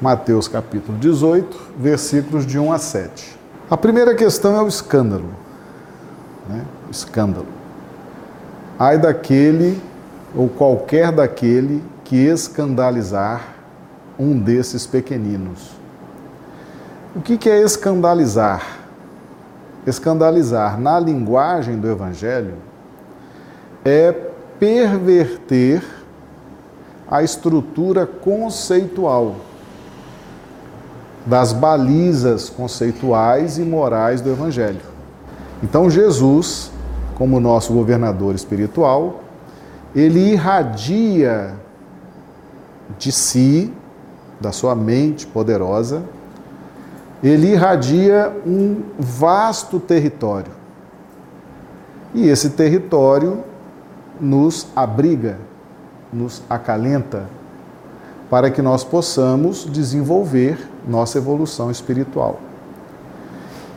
Mateus capítulo 18, versículos de 1 a 7. A primeira questão é o escândalo. Né? Escândalo. Ai daquele ou qualquer daquele que escandalizar um desses pequeninos. O que é escandalizar? Escandalizar na linguagem do Evangelho é perverter a estrutura conceitual das balizas conceituais e morais do Evangelho. Então, Jesus, como nosso governador espiritual, ele irradia de si, da sua mente poderosa, ele irradia um vasto território. E esse território nos abriga, nos acalenta, para que nós possamos desenvolver nossa evolução espiritual.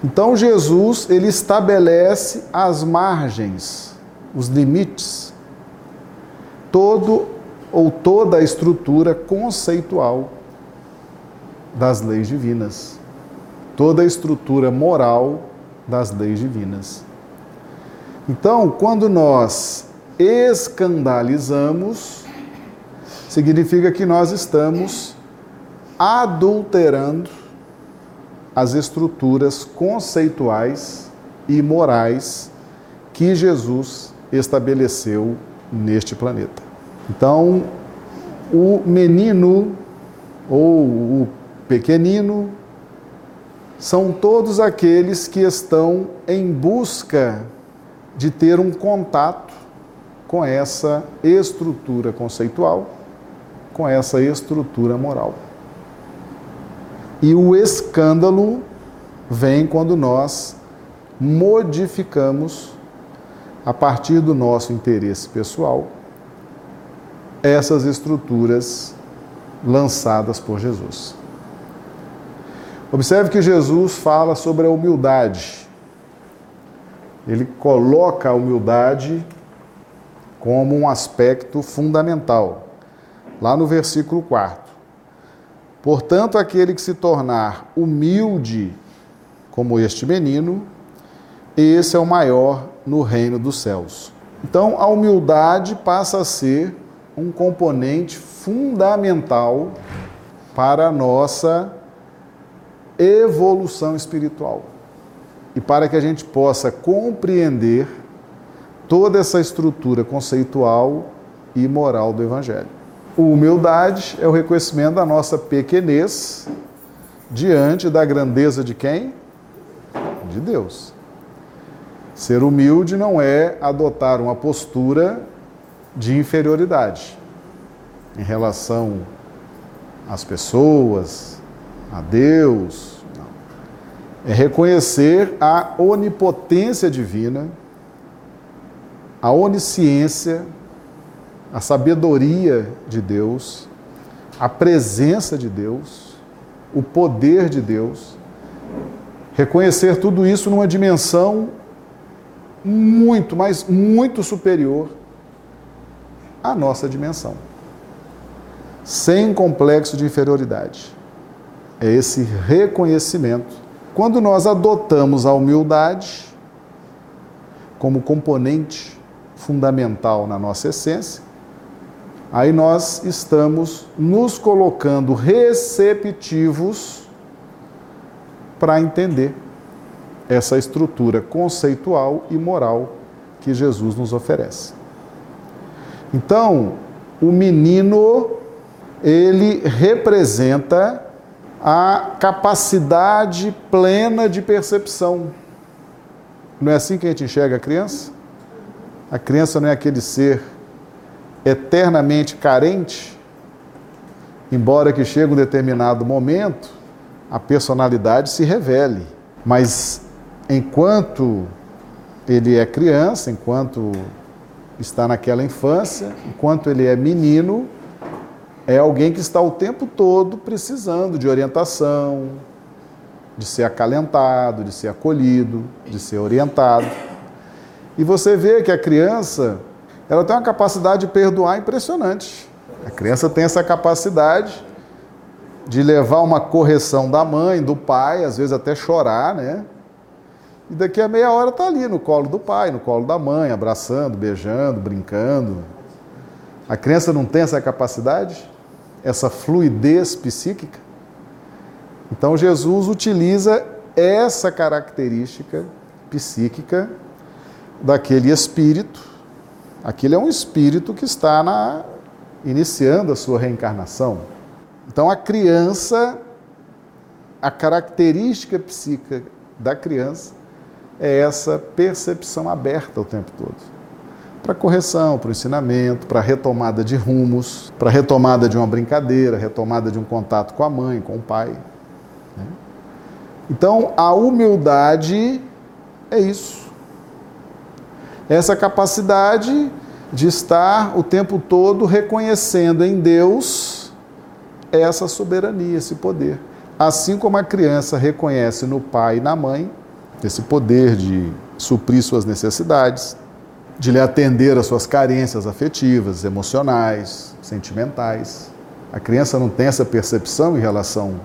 Então Jesus, ele estabelece as margens, os limites, todo ou toda a estrutura conceitual das leis divinas, toda a estrutura moral das leis divinas. Então, quando nós escandalizamos, significa que nós estamos adulterando as estruturas conceituais e morais que Jesus estabeleceu neste planeta. Então, o menino ou o pequenino são todos aqueles que estão em busca de ter um contato com essa estrutura conceitual, com essa estrutura moral. E o escândalo vem quando nós modificamos, a partir do nosso interesse pessoal, essas estruturas lançadas por Jesus. Observe que Jesus fala sobre a humildade. Ele coloca a humildade como um aspecto fundamental. Lá no versículo 4. Portanto, aquele que se tornar humilde como este menino, esse é o maior no reino dos céus. Então, a humildade passa a ser um componente fundamental para a nossa evolução espiritual e para que a gente possa compreender toda essa estrutura conceitual e moral do Evangelho. Humildade é o reconhecimento da nossa pequenez diante da grandeza de quem? De Deus. Ser humilde não é adotar uma postura de inferioridade em relação às pessoas, a Deus. Não. É reconhecer a onipotência divina a onisciência, a sabedoria de Deus, a presença de Deus, o poder de Deus. Reconhecer tudo isso numa dimensão muito, mas muito superior à nossa dimensão. Sem complexo de inferioridade. É esse reconhecimento. Quando nós adotamos a humildade como componente fundamental na nossa essência, aí nós estamos nos colocando receptivos para entender essa estrutura conceitual e moral que Jesus nos oferece. Então, o menino, ele representa a capacidade plena de percepção. Não é assim que a gente enxerga a criança? A criança não é aquele ser eternamente carente, embora que chegue um determinado momento, a personalidade se revele. Mas enquanto ele é criança, enquanto está naquela infância, enquanto ele é menino, é alguém que está o tempo todo precisando de orientação, de ser acalentado, de ser acolhido, de ser orientado. E você vê que a criança, ela tem uma capacidade de perdoar impressionante. A criança tem essa capacidade de levar uma correção da mãe, do pai, às vezes até chorar, né? E daqui a meia hora está ali no colo do pai, no colo da mãe, abraçando, beijando, brincando. A criança não tem essa capacidade, essa fluidez psíquica. Então Jesus utiliza essa característica psíquica daquele espírito. Aquele é um espírito que está na, iniciando a sua reencarnação. Então a criança, a característica psíquica da criança é essa percepção aberta o tempo todo. Para correção, para o ensinamento, para retomada de rumos, para retomada de uma brincadeira, retomada de um contato com a mãe, com o pai. Né? Então, a humildade é isso. Essa capacidade de estar o tempo todo reconhecendo em Deus essa soberania, esse poder. Assim como a criança reconhece no pai e na mãe esse poder de suprir suas necessidades, de lhe atender às suas carências afetivas, emocionais, sentimentais. A criança não tem essa percepção em relação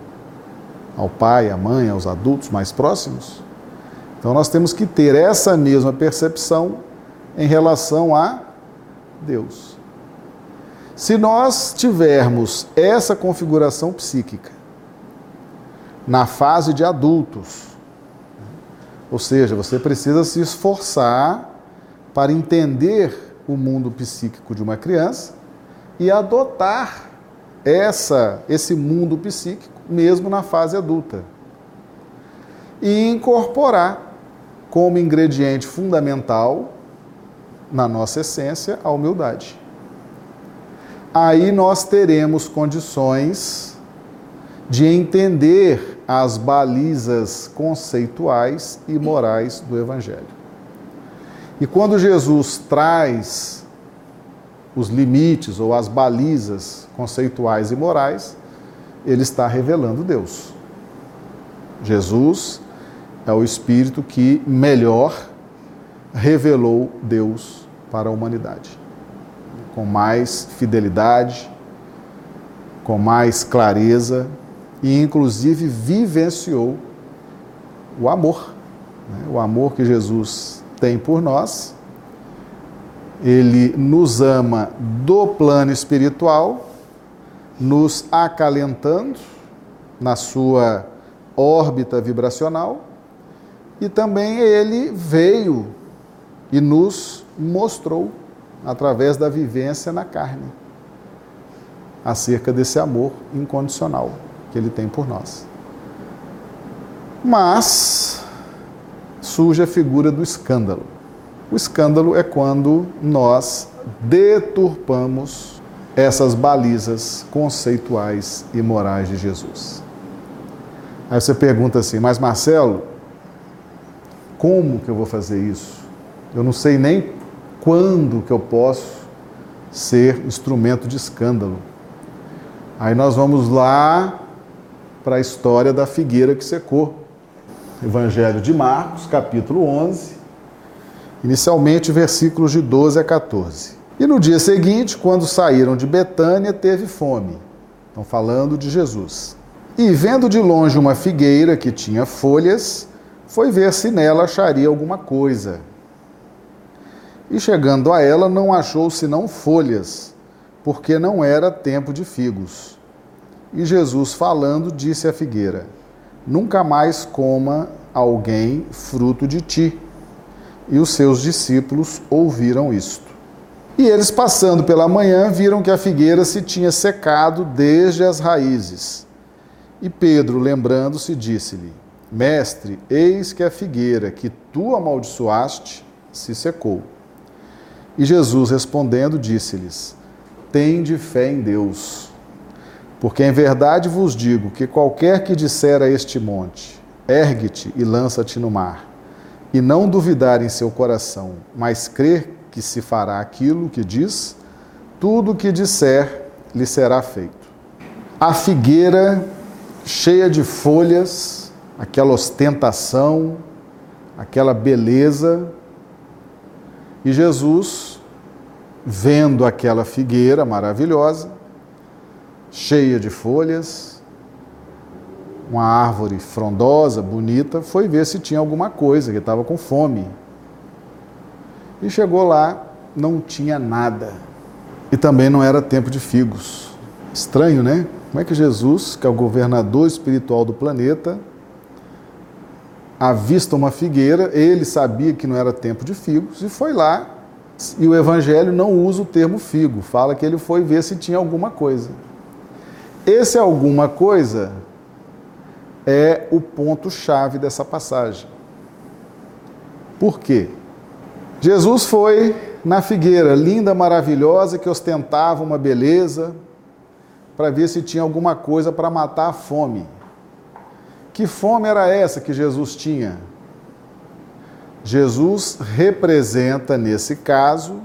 ao pai, à mãe, aos adultos mais próximos. Então nós temos que ter essa mesma percepção em relação a Deus. Se nós tivermos essa configuração psíquica na fase de adultos, ou seja, você precisa se esforçar para entender o mundo psíquico de uma criança e adotar essa esse mundo psíquico mesmo na fase adulta. E incorporar como ingrediente fundamental na nossa essência a humildade. Aí nós teremos condições de entender as balizas conceituais e morais do Evangelho. E quando Jesus traz os limites ou as balizas conceituais e morais, ele está revelando Deus. Jesus é o Espírito que melhor revelou Deus para a humanidade, com mais fidelidade, com mais clareza e, inclusive, vivenciou o amor, né? o amor que Jesus tem por nós. Ele nos ama do plano espiritual nos acalentando na sua órbita vibracional e também ele veio e nos mostrou através da vivência na carne acerca desse amor incondicional que ele tem por nós. Mas surge a figura do escândalo. O escândalo é quando nós deturpamos essas balizas conceituais e morais de Jesus. Aí você pergunta assim, mas Marcelo, como que eu vou fazer isso? Eu não sei nem quando que eu posso ser instrumento de escândalo. Aí nós vamos lá para a história da figueira que secou. Evangelho de Marcos, capítulo 11, inicialmente versículos de 12 a 14. E no dia seguinte, quando saíram de Betânia, teve fome. Estão falando de Jesus. E vendo de longe uma figueira que tinha folhas, foi ver se nela acharia alguma coisa. E chegando a ela, não achou senão folhas, porque não era tempo de figos. E Jesus, falando, disse à figueira: Nunca mais coma alguém fruto de ti. E os seus discípulos ouviram isto. E eles, passando pela manhã, viram que a figueira se tinha secado desde as raízes. E Pedro, lembrando-se, disse-lhe: Mestre, eis que a figueira que tu amaldiçoaste se secou. E Jesus, respondendo, disse-lhes: Tende fé em Deus. Porque em verdade vos digo que qualquer que disser a este monte: Ergue-te e lança-te no mar, e não duvidar em seu coração, mas crer que se fará aquilo que diz, tudo o que disser lhe será feito. A figueira cheia de folhas, aquela ostentação, aquela beleza, e Jesus, vendo aquela figueira maravilhosa, cheia de folhas, uma árvore frondosa, bonita, foi ver se tinha alguma coisa, que estava com fome. E chegou lá, não tinha nada. E também não era tempo de figos. Estranho, né? Como é que Jesus, que é o governador espiritual do planeta, avista uma figueira, ele sabia que não era tempo de figos e foi lá. E o evangelho não usa o termo figo, fala que ele foi ver se tinha alguma coisa. Esse alguma coisa é o ponto-chave dessa passagem. Por quê? Jesus foi na figueira linda, maravilhosa, que ostentava uma beleza, para ver se tinha alguma coisa para matar a fome. Que fome era essa que Jesus tinha? Jesus representa, nesse caso,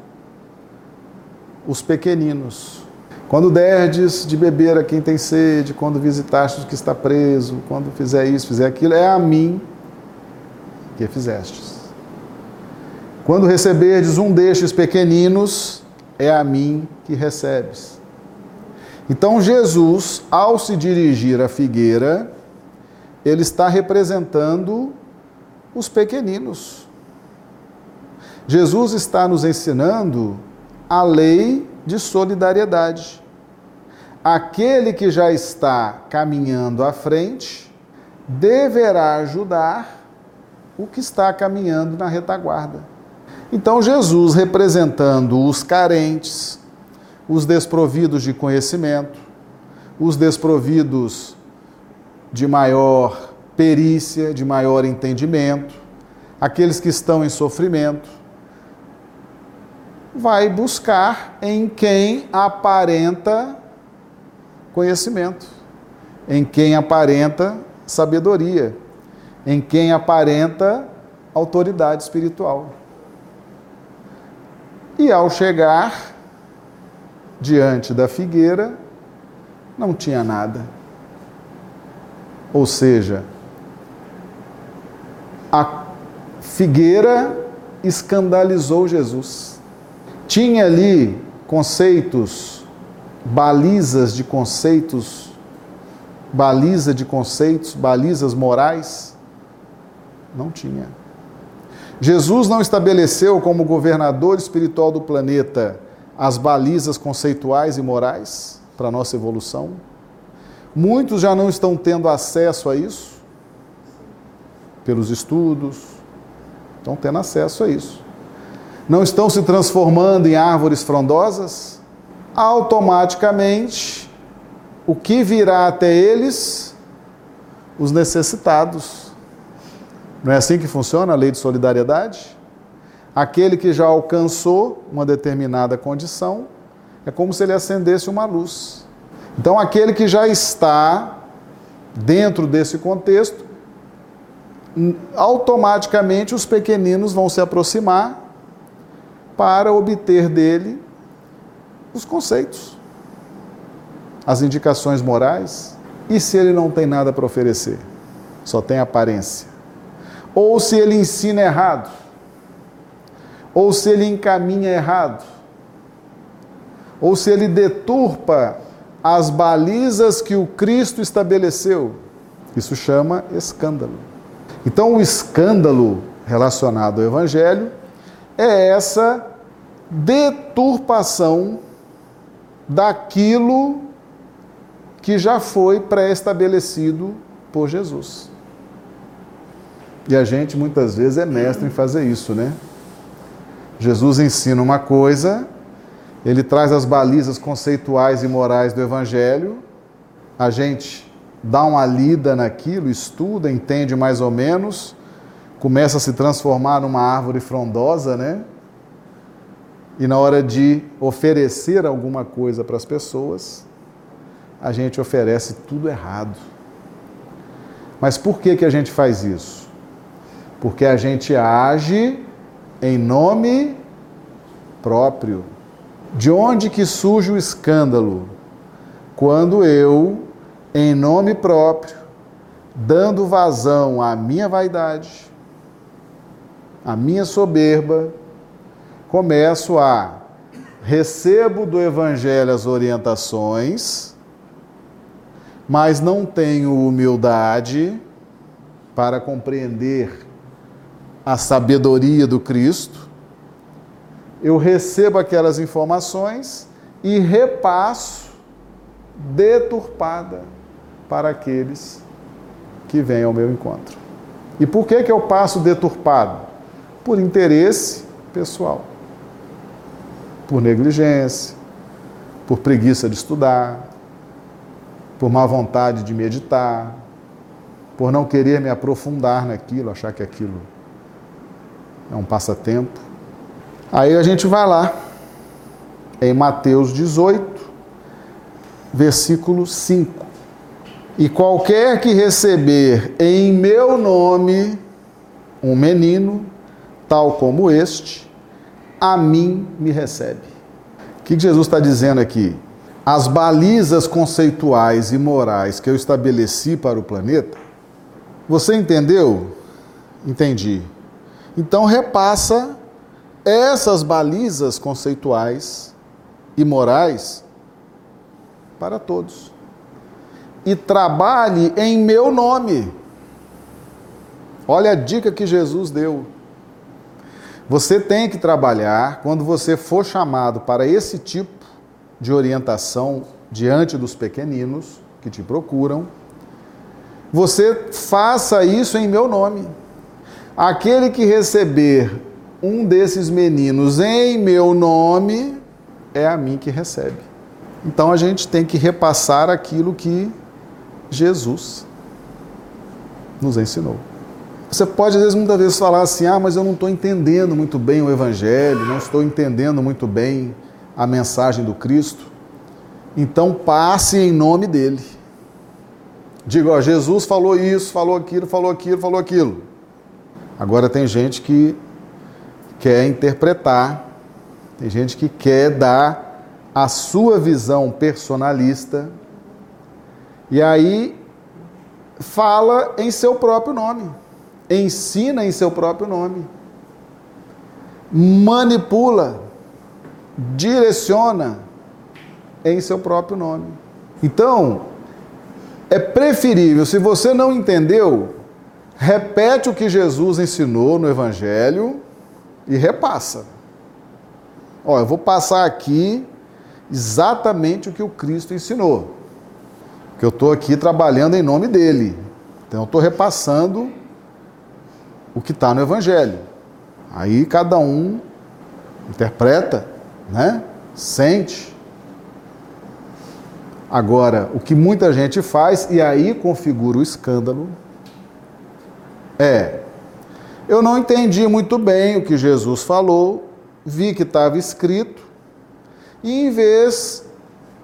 os pequeninos. Quando derdes de beber a quem tem sede, quando visitastes o que está preso, quando fizer isso, fizer aquilo, é a mim que fizestes. Quando receberdes um destes pequeninos, é a mim que recebes. Então Jesus, ao se dirigir à figueira, ele está representando os pequeninos. Jesus está nos ensinando a lei de solidariedade. Aquele que já está caminhando à frente deverá ajudar o que está caminhando na retaguarda. Então, Jesus, representando os carentes, os desprovidos de conhecimento, os desprovidos de maior perícia, de maior entendimento, aqueles que estão em sofrimento, vai buscar em quem aparenta conhecimento, em quem aparenta sabedoria, em quem aparenta autoridade espiritual. E ao chegar diante da figueira, não tinha nada. Ou seja, a figueira escandalizou Jesus. Tinha ali conceitos, balizas de conceitos, baliza de conceitos, balizas morais? Não tinha. Jesus não estabeleceu como governador espiritual do planeta as balizas conceituais e morais para a nossa evolução. Muitos já não estão tendo acesso a isso pelos estudos, estão tendo acesso a isso. Não estão se transformando em árvores frondosas? Automaticamente, o que virá até eles? Os necessitados. Não é assim que funciona a lei de solidariedade? Aquele que já alcançou uma determinada condição, é como se ele acendesse uma luz. Então, aquele que já está dentro desse contexto, automaticamente os pequeninos vão se aproximar para obter dele os conceitos, as indicações morais. E se ele não tem nada para oferecer? Só tem aparência. Ou se ele ensina errado? ou se ele encaminha errado, ou se ele deturpa as balizas que o Cristo estabeleceu. Isso chama escândalo. Então, o escândalo relacionado ao Evangelho é essa deturpação daquilo que já foi pré-estabelecido por Jesus. E a gente muitas vezes é mestre em fazer isso, né? Jesus ensina uma coisa, ele traz as balizas conceituais e morais do Evangelho, a gente dá uma lida naquilo, estuda, entende mais ou menos, começa a se transformar numa árvore frondosa, né? E na hora de oferecer alguma coisa para as pessoas, a gente oferece tudo errado. Mas por que, que a gente faz isso? Porque a gente age em nome próprio. De onde que surge o escândalo? Quando eu, em nome próprio, dando vazão à minha vaidade, à minha soberba, começo a recebo do evangelho as orientações, mas não tenho humildade para compreender a sabedoria do Cristo, eu recebo aquelas informações e repasso deturpada para aqueles que vêm ao meu encontro. E por que, que eu passo deturpado? Por interesse pessoal, por negligência, por preguiça de estudar, por má vontade de meditar, por não querer me aprofundar naquilo, achar que aquilo é um passatempo. Aí a gente vai lá, em Mateus 18, versículo 5. E qualquer que receber em meu nome um menino, tal como este, a mim me recebe. O que Jesus está dizendo aqui? As balizas conceituais e morais que eu estabeleci para o planeta, você entendeu? Entendi. Então repassa essas balizas conceituais e morais para todos. E trabalhe em meu nome. Olha a dica que Jesus deu. Você tem que trabalhar quando você for chamado para esse tipo de orientação diante dos pequeninos que te procuram. Você faça isso em meu nome. Aquele que receber um desses meninos em meu nome, é a mim que recebe. Então a gente tem que repassar aquilo que Jesus nos ensinou. Você pode, às vezes, muitas vezes falar assim: ah, mas eu não estou entendendo muito bem o Evangelho, não estou entendendo muito bem a mensagem do Cristo. Então passe em nome dele. Diga, ó, Jesus falou isso, falou aquilo, falou aquilo, falou aquilo. Agora tem gente que quer interpretar, tem gente que quer dar a sua visão personalista e aí fala em seu próprio nome, ensina em seu próprio nome, manipula, direciona em seu próprio nome. Então, é preferível, se você não entendeu, repete o que Jesus ensinou no Evangelho e repassa. Ó, eu vou passar aqui exatamente o que o Cristo ensinou. Porque eu estou aqui trabalhando em nome dele. Então eu estou repassando o que está no Evangelho. Aí cada um interpreta, né? Sente. Agora, o que muita gente faz, e aí configura o escândalo, é: eu não entendi muito bem o que Jesus falou, vi que estava escrito, e em vez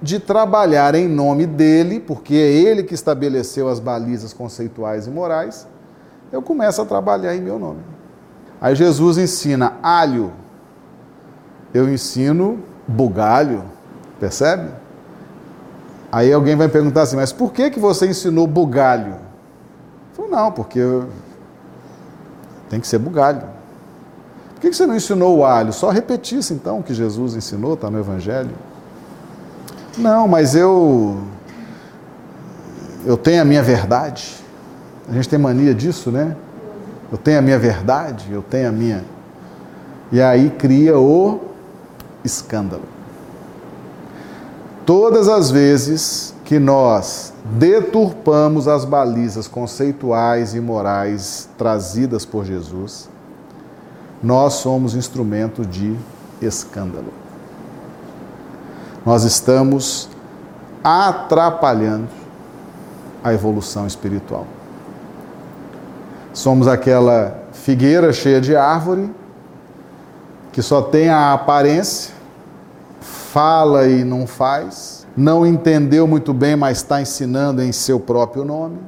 de trabalhar em nome dele, porque é ele que estabeleceu as balizas conceituais e morais, eu começo a trabalhar em meu nome. Aí Jesus ensina alho, eu ensino bugalho, percebe? Aí alguém vai perguntar assim, mas por que, que você ensinou bugalho? Eu falo, não, porque tem que ser bugalho. Por que você não ensinou o alho? Só repetisse então o que Jesus ensinou, está no Evangelho. Não, mas eu. Eu tenho a minha verdade. A gente tem mania disso, né? Eu tenho a minha verdade, eu tenho a minha. E aí cria o escândalo. Todas as vezes que nós deturpamos as balizas conceituais e morais trazidas por Jesus, nós somos instrumento de escândalo. Nós estamos atrapalhando a evolução espiritual. Somos aquela figueira cheia de árvore que só tem a aparência, fala e não faz, não entendeu muito bem, mas está ensinando em seu próprio nome